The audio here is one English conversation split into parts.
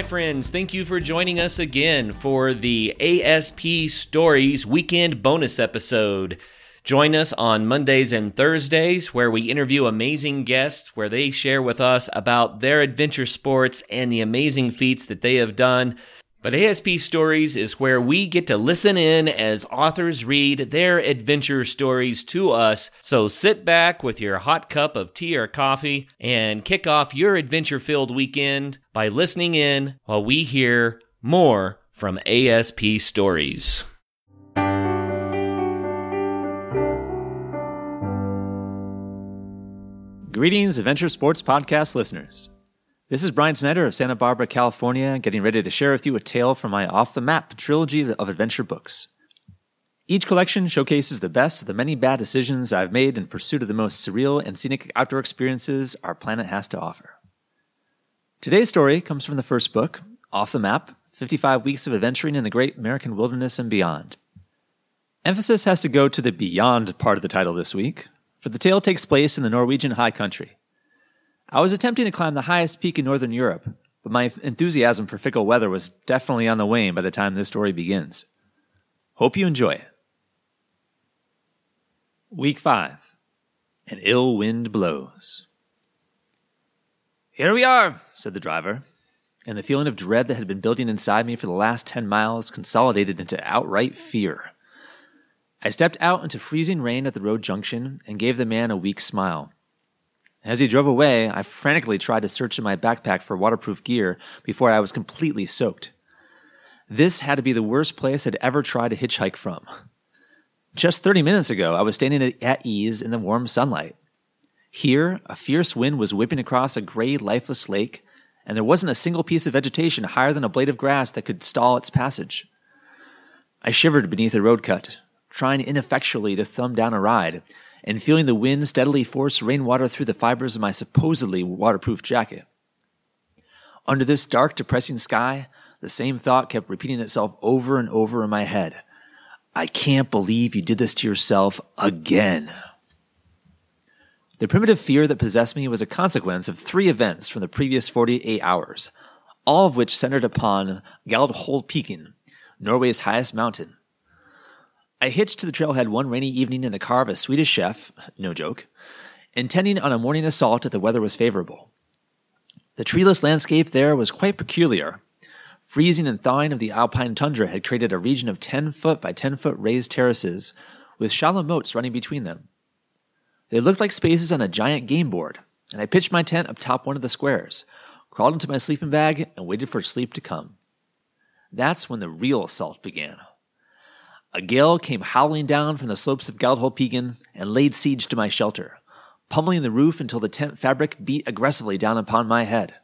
Hi, friends. Thank you for joining us again for the ASP Stories Weekend Bonus episode. Join us on Mondays and Thursdays, where we interview amazing guests, where they share with us about their adventure sports and the amazing feats that they have done. But ASP Stories is where we get to listen in as authors read their adventure stories to us. So sit back with your hot cup of tea or coffee and kick off your adventure filled weekend by listening in while we hear more from ASP Stories. Greetings, Adventure Sports Podcast listeners. This is Brian Snyder of Santa Barbara, California, getting ready to share with you a tale from my Off the Map trilogy of adventure books. Each collection showcases the best of the many bad decisions I've made in pursuit of the most surreal and scenic outdoor experiences our planet has to offer. Today's story comes from the first book, Off the Map 55 Weeks of Adventuring in the Great American Wilderness and Beyond. Emphasis has to go to the beyond part of the title this week, for the tale takes place in the Norwegian high country. I was attempting to climb the highest peak in Northern Europe, but my enthusiasm for fickle weather was definitely on the wane by the time this story begins. Hope you enjoy it. Week 5 An Ill Wind Blows. Here we are, said the driver, and the feeling of dread that had been building inside me for the last 10 miles consolidated into outright fear. I stepped out into freezing rain at the road junction and gave the man a weak smile. As he drove away, I frantically tried to search in my backpack for waterproof gear before I was completely soaked. This had to be the worst place I'd ever tried to hitchhike from. Just 30 minutes ago, I was standing at ease in the warm sunlight. Here, a fierce wind was whipping across a gray, lifeless lake, and there wasn't a single piece of vegetation higher than a blade of grass that could stall its passage. I shivered beneath a road cut, trying ineffectually to thumb down a ride, and feeling the wind steadily force rainwater through the fibers of my supposedly waterproof jacket. Under this dark, depressing sky, the same thought kept repeating itself over and over in my head. I can't believe you did this to yourself again. The primitive fear that possessed me was a consequence of three events from the previous 48 hours, all of which centered upon Galdhol Norway's highest mountain, I hitched to the trailhead one rainy evening in the car of a Swedish chef, no joke, intending on a morning assault if the weather was favorable. The treeless landscape there was quite peculiar. Freezing and thawing of the alpine tundra had created a region of 10 foot by 10 foot raised terraces with shallow moats running between them. They looked like spaces on a giant game board, and I pitched my tent up top one of the squares, crawled into my sleeping bag, and waited for sleep to come. That's when the real assault began. A gale came howling down from the slopes of Galdhøpiggen and laid siege to my shelter, pummeling the roof until the tent fabric beat aggressively down upon my head.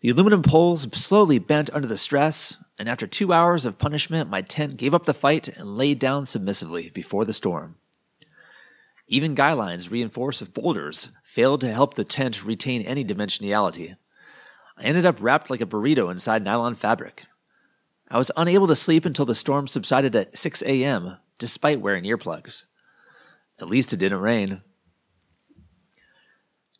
The aluminum poles slowly bent under the stress, and after two hours of punishment, my tent gave up the fight and laid down submissively before the storm. Even guy lines reinforced with boulders failed to help the tent retain any dimensionality. I ended up wrapped like a burrito inside nylon fabric, I was unable to sleep until the storm subsided at 6 a.m., despite wearing earplugs. At least it didn't rain.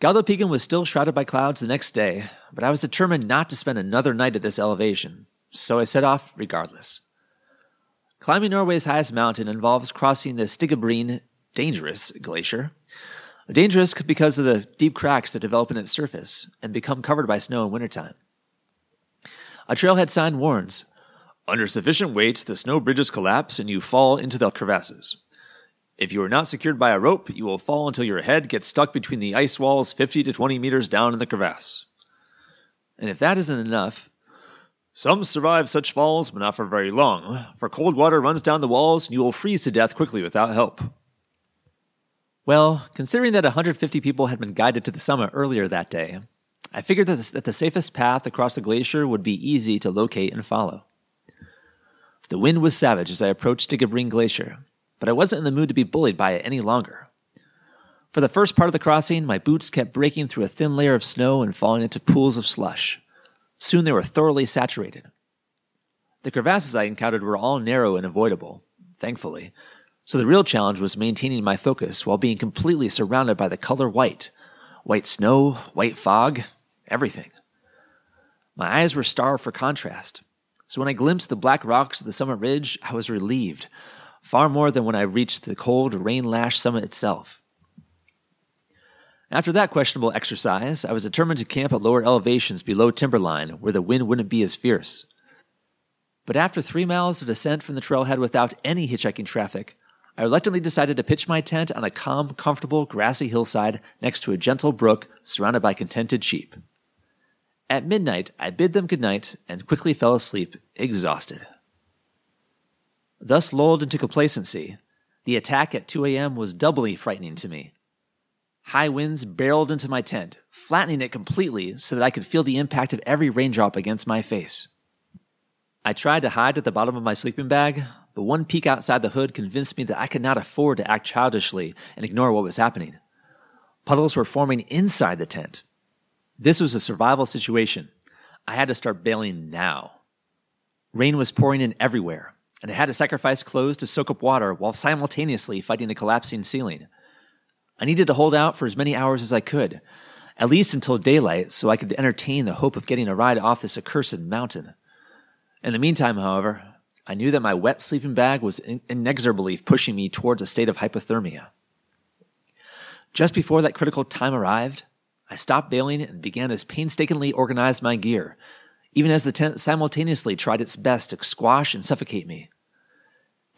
Galdhøpiggen was still shrouded by clouds the next day, but I was determined not to spend another night at this elevation, so I set off regardless. Climbing Norway's highest mountain involves crossing the Styggebreen dangerous glacier. Dangerous because of the deep cracks that develop in its surface and become covered by snow in wintertime. A trailhead sign warns under sufficient weight, the snow bridges collapse and you fall into the crevasses. If you are not secured by a rope, you will fall until your head gets stuck between the ice walls 50 to 20 meters down in the crevasse. And if that isn't enough, some survive such falls, but not for very long, for cold water runs down the walls and you will freeze to death quickly without help. Well, considering that 150 people had been guided to the summit earlier that day, I figured that the safest path across the glacier would be easy to locate and follow. The wind was savage as I approached Styggebreen Glacier, but I wasn't in the mood to be bullied by it any longer. For the first part of the crossing, my boots kept breaking through a thin layer of snow and falling into pools of slush. Soon they were thoroughly saturated. The crevasses I encountered were all narrow and avoidable, thankfully, so the real challenge was maintaining my focus while being completely surrounded by the color white white snow, white fog, everything. My eyes were starved for contrast. So when I glimpsed the black rocks of the summit ridge, I was relieved, far more than when I reached the cold, rain lashed summit itself. After that questionable exercise, I was determined to camp at lower elevations below timberline where the wind wouldn't be as fierce. But after three miles of descent from the trailhead without any hitchhiking traffic, I reluctantly decided to pitch my tent on a calm, comfortable, grassy hillside next to a gentle brook surrounded by contented sheep. At midnight, I bid them good night and quickly fell asleep, exhausted. Thus lulled into complacency, the attack at 2 a.m. was doubly frightening to me. High winds barreled into my tent, flattening it completely so that I could feel the impact of every raindrop against my face. I tried to hide at the bottom of my sleeping bag, but one peek outside the hood convinced me that I could not afford to act childishly and ignore what was happening. Puddles were forming inside the tent. This was a survival situation. I had to start bailing now. Rain was pouring in everywhere, and I had to sacrifice clothes to soak up water while simultaneously fighting the collapsing ceiling. I needed to hold out for as many hours as I could, at least until daylight, so I could entertain the hope of getting a ride off this accursed mountain. In the meantime, however, I knew that my wet sleeping bag was inexorably pushing me towards a state of hypothermia. Just before that critical time arrived, I stopped bailing and began to painstakingly organize my gear, even as the tent simultaneously tried its best to squash and suffocate me.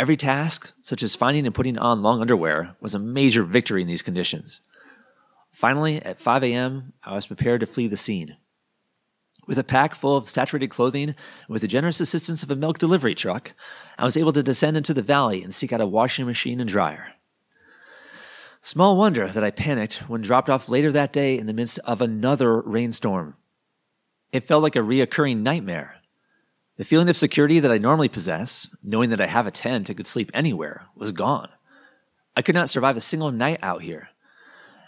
Every task, such as finding and putting on long underwear, was a major victory in these conditions. Finally, at 5 a.m., I was prepared to flee the scene. With a pack full of saturated clothing and with the generous assistance of a milk delivery truck, I was able to descend into the valley and seek out a washing machine and dryer. Small wonder that I panicked when dropped off later that day in the midst of another rainstorm. It felt like a reoccurring nightmare. The feeling of security that I normally possess, knowing that I have a tent and could sleep anywhere, was gone. I could not survive a single night out here.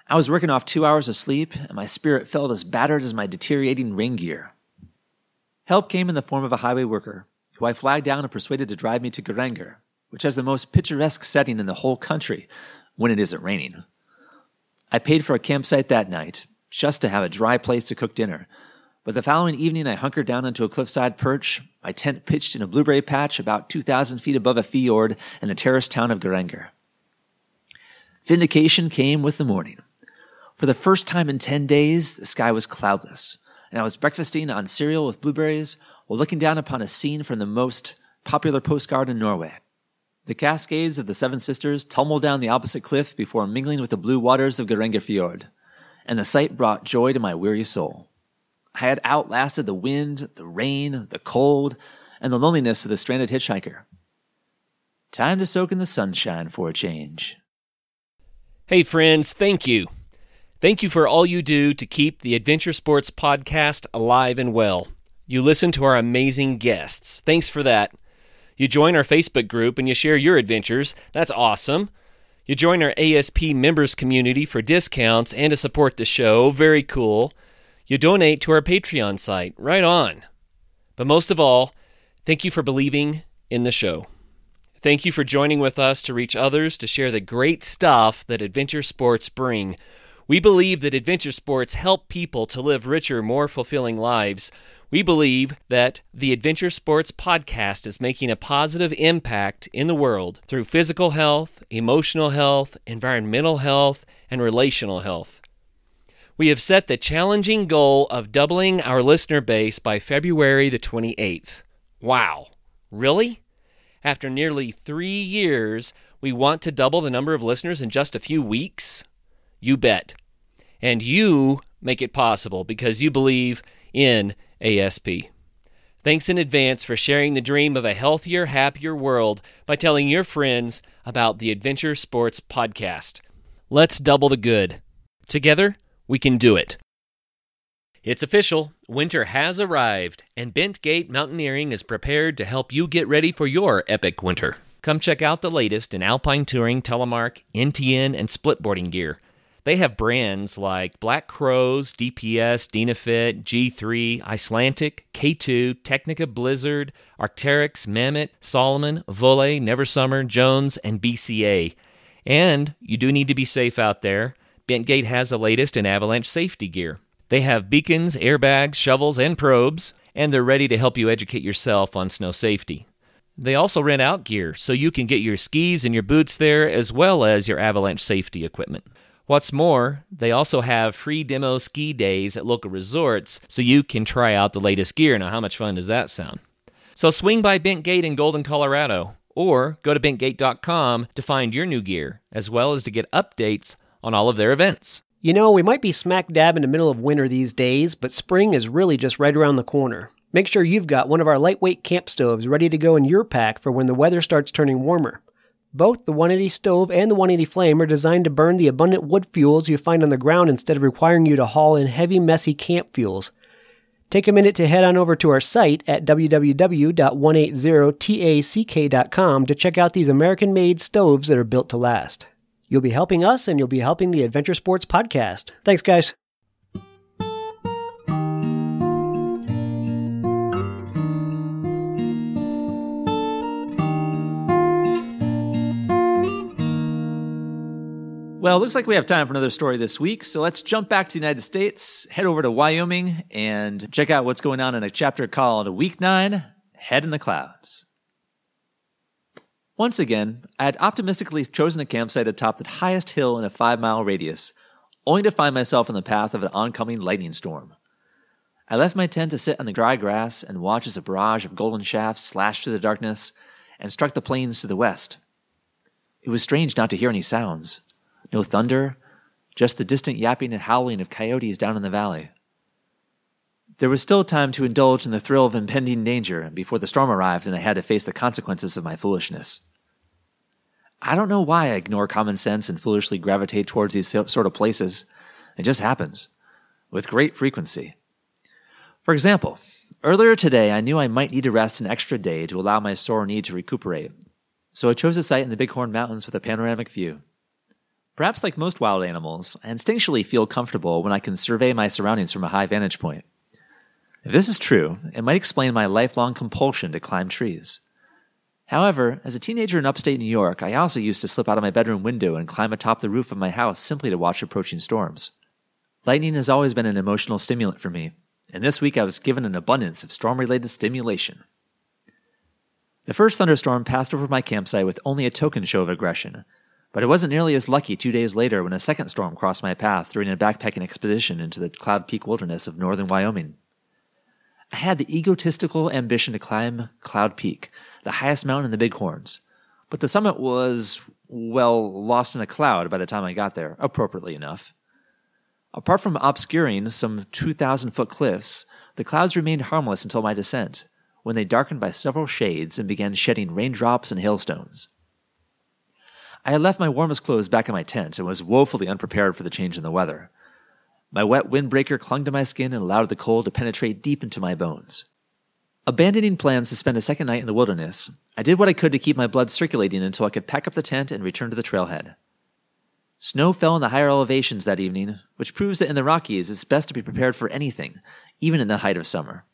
I was working off two hours of sleep, and my spirit felt as battered as my deteriorating rain gear. Help came in the form of a highway worker, who I flagged down and persuaded to drive me to Geiranger, which has the most picturesque setting in the whole country when it isn't raining. I paid for a campsite that night, just to have a dry place to cook dinner, but the following evening, I hunkered down onto a cliffside perch, my tent pitched in a blueberry patch about 2,000 feet above a fjord in the terraced town of Geiranger. Vindication came with the morning. For the first time in 10 days, the sky was cloudless, and I was breakfasting on cereal with blueberries while looking down upon a scene from the most popular postcard in Norway. The cascades of the Seven Sisters tumbled down the opposite cliff before mingling with the blue waters of Geiranger Fjord, and the sight brought joy to my weary soul. I had outlasted the wind, the rain, the cold, and the loneliness of the stranded hitchhiker. Time to soak in the sunshine for a change. Hey, friends, thank you. Thank you for all you do to keep the Adventure Sports podcast alive and well. You listen to our amazing guests. Thanks for that. You join our Facebook group and you share your adventures. That's awesome. You join our ASP members community for discounts and to support the show. Very cool. You donate to our Patreon site. Right on. But most of all, thank you for believing in the show. Thank you for joining with us to reach others to share the great stuff that adventure sports bring. We believe that adventure sports help people to live richer, more fulfilling lives. We believe that the Adventure Sports podcast is making a positive impact in the world through physical health, emotional health, environmental health, and relational health. We have set the challenging goal of doubling our listener base by February the 28th. Wow. Really? After nearly three years, we want to double the number of listeners in just a few weeks? You bet. And you make it possible because you believe in ASP. Thanks in advance for sharing the dream of a healthier, happier world by telling your friends about the Adventure Sports Podcast. Let's double the good. Together, we can do it. It's official. Winter has arrived, and Bentgate Mountaineering is prepared to help you get ready for your epic winter. Come check out the latest in alpine touring, telemark, NTN, and splitboarding gear. They have brands like Black Crows, DPS, Dynafit, G3, Icelantic, K2, Tecnica Blizzard, Arc'teryx, Mammoth, Salomon, Voile, Neversummer, Jones, and BCA. And you do need to be safe out there. Bentgate has the latest in avalanche safety gear. They have beacons, airbags, shovels, and probes, and they're ready to help you educate yourself on snow safety. They also rent out gear so you can get your skis and your boots there as well as your avalanche safety equipment. What's more, they also have free demo ski days at local resorts so you can try out the latest gear. Now, how much fun does that sound? So swing by Bentgate in Golden, Colorado, or go to bentgate.com to find your new gear, as well as to get updates on all of their events. You know, we might be smack dab in the middle of winter these days, but spring is really just right around the corner. Make sure you've got one of our lightweight camp stoves ready to go in your pack for when the weather starts turning warmer. Both the 180 stove and the 180 flame are designed to burn the abundant wood fuels you find on the ground instead of requiring you to haul in heavy, messy camp fuels. Take a minute to head on over to our site at www.180tack.com to check out these American made stoves that are built to last. You'll be helping us and you'll be helping the Adventure Sports Podcast. Thanks, guys. Well, it looks like we have time for another story this week, so let's jump back to the United States, head over to Wyoming, and check out what's going on in a chapter called Week 9 Head in the Clouds. Once again, I had optimistically chosen a campsite atop the highest hill in a five mile radius, only to find myself in the path of an oncoming lightning storm. I left my tent to sit on the dry grass and watch as a barrage of golden shafts slashed through the darkness and struck the plains to the west. It was strange not to hear any sounds. No thunder, just the distant yapping and howling of coyotes down in the valley. There was still time to indulge in the thrill of impending danger before the storm arrived and I had to face the consequences of my foolishness. I don't know why I ignore common sense and foolishly gravitate towards these sort of places. It just happens, with great frequency. For example, earlier today I knew I might need to rest an extra day to allow my sore knee to recuperate, so I chose a site in the Bighorn Mountains with a panoramic view. Perhaps like most wild animals, I instinctually feel comfortable when I can survey my surroundings from a high vantage point. If this is true, it might explain my lifelong compulsion to climb trees. However, as a teenager in upstate New York, I also used to slip out of my bedroom window and climb atop the roof of my house simply to watch approaching storms. Lightning has always been an emotional stimulant for me, and this week I was given an abundance of storm related stimulation. The first thunderstorm passed over my campsite with only a token show of aggression, but I wasn't nearly as lucky two days later when a second storm crossed my path during a backpacking expedition into the Cloud Peak wilderness of northern Wyoming. I had the egotistical ambition to climb Cloud Peak, the highest mountain in the Bighorns, but the summit was, well, lost in a cloud by the time I got there, appropriately enough. Apart from obscuring some 2,000 foot cliffs, the clouds remained harmless until my descent, when they darkened by several shades and began shedding raindrops and hailstones. I had left my warmest clothes back in my tent and was woefully unprepared for the change in the weather. My wet windbreaker clung to my skin and allowed the cold to penetrate deep into my bones. Abandoning plans to spend a second night in the wilderness, I did what I could to keep my blood circulating until I could pack up the tent and return to the trailhead. Snow fell in the higher elevations that evening, which proves that in the Rockies it's best to be prepared for anything, even in the height of summer.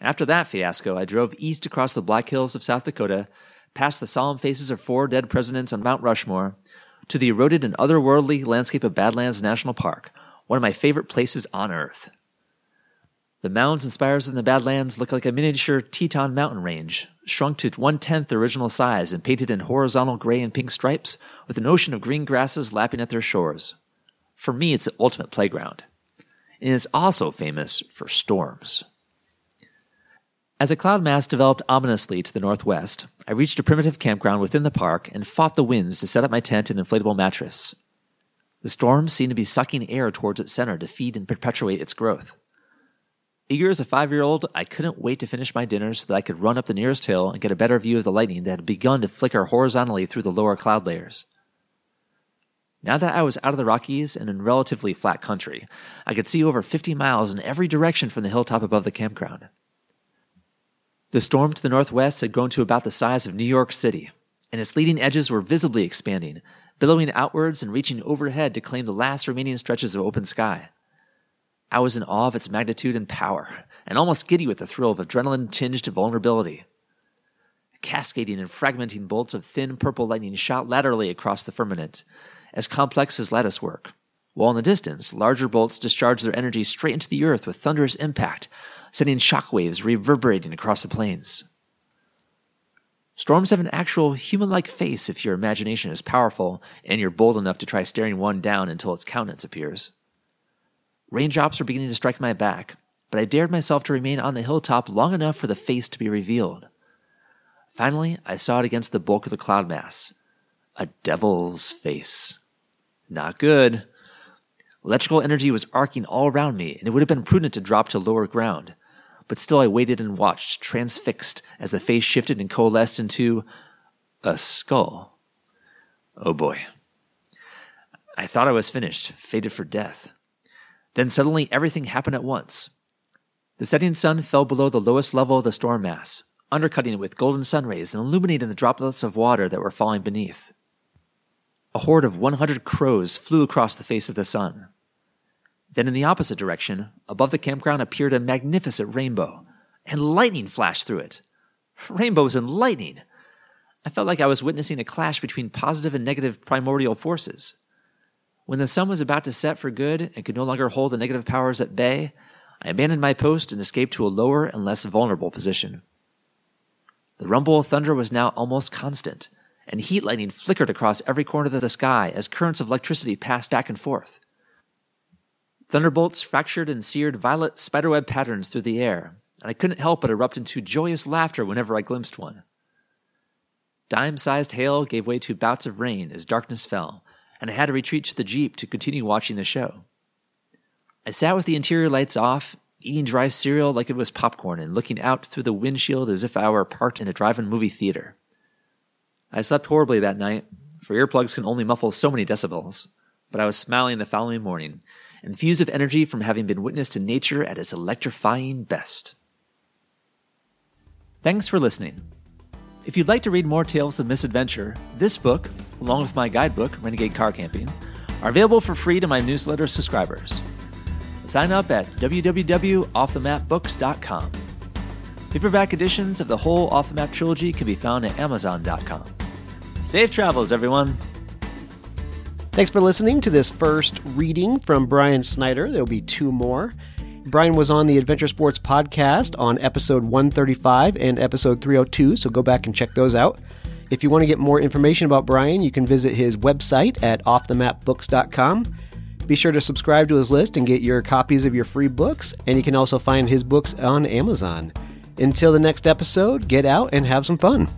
After that fiasco, I drove east across the Black Hills of South Dakota past the solemn faces of four dead presidents on Mount Rushmore, to the eroded and otherworldly landscape of Badlands National Park, one of my favorite places on earth. The mounds and spires in the Badlands look like a miniature Teton mountain range, shrunk to one tenth original size and painted in horizontal gray and pink stripes, with an ocean of green grasses lapping at their shores. For me, it's the ultimate playground. And it's also famous for storms. As a cloud mass developed ominously to the northwest, I reached a primitive campground within the park and fought the winds to set up my tent and inflatable mattress. The storm seemed to be sucking air towards its center to feed and perpetuate its growth. Eager as a five year old, I couldn't wait to finish my dinner so that I could run up the nearest hill and get a better view of the lightning that had begun to flicker horizontally through the lower cloud layers. Now that I was out of the Rockies and in relatively flat country, I could see over 50 miles in every direction from the hilltop above the campground. The storm to the northwest had grown to about the size of New York City, and its leading edges were visibly expanding, billowing outwards and reaching overhead to claim the last remaining stretches of open sky. I was in awe of its magnitude and power, and almost giddy with the thrill of adrenaline tinged vulnerability. Cascading and fragmenting bolts of thin purple lightning shot laterally across the firmament, as complex as lattice work, while in the distance, larger bolts discharged their energy straight into the earth with thunderous impact, sending shockwaves reverberating across the plains. Storms have an actual human like face if your imagination is powerful and you're bold enough to try staring one down until its countenance appears. Raindrops were beginning to strike my back, but I dared myself to remain on the hilltop long enough for the face to be revealed. Finally, I saw it against the bulk of the cloud mass. A devil's face. Not good. Electrical energy was arcing all around me, and it would have been prudent to drop to lower ground. But still, I waited and watched, transfixed, as the face shifted and coalesced into a skull. Oh boy. I thought I was finished, fated for death. Then suddenly everything happened at once. The setting sun fell below the lowest level of the storm mass, undercutting it with golden sun rays and illuminating the droplets of water that were falling beneath. A horde of 100 crows flew across the face of the sun. Then, in the opposite direction, above the campground appeared a magnificent rainbow, and lightning flashed through it. Rainbows and lightning! I felt like I was witnessing a clash between positive and negative primordial forces. When the sun was about to set for good and could no longer hold the negative powers at bay, I abandoned my post and escaped to a lower and less vulnerable position. The rumble of thunder was now almost constant, and heat lightning flickered across every corner of the sky as currents of electricity passed back and forth. Thunderbolts fractured and seared violet spiderweb patterns through the air, and I couldn't help but erupt into joyous laughter whenever I glimpsed one. Dime sized hail gave way to bouts of rain as darkness fell, and I had to retreat to the Jeep to continue watching the show. I sat with the interior lights off, eating dry cereal like it was popcorn and looking out through the windshield as if I were parked in a drive in movie theater. I slept horribly that night, for earplugs can only muffle so many decibels, but I was smiling the following morning, infused with energy from having been witness to nature at its electrifying best. Thanks for listening. If you'd like to read more tales of misadventure, this book, along with my guidebook, Renegade Car Camping, are available for free to my newsletter subscribers. Sign up at www.offthemapbooks.com. Paperback editions of the whole Off the Map trilogy can be found at Amazon.com. Safe travels, everyone! Thanks for listening to this first reading from Brian Snyder. There'll be two more. Brian was on the Adventure Sports podcast on episode 135 and episode 302, so go back and check those out. If you want to get more information about Brian, you can visit his website at offthemapbooks.com. Be sure to subscribe to his list and get your copies of your free books, and you can also find his books on Amazon. Until the next episode, get out and have some fun.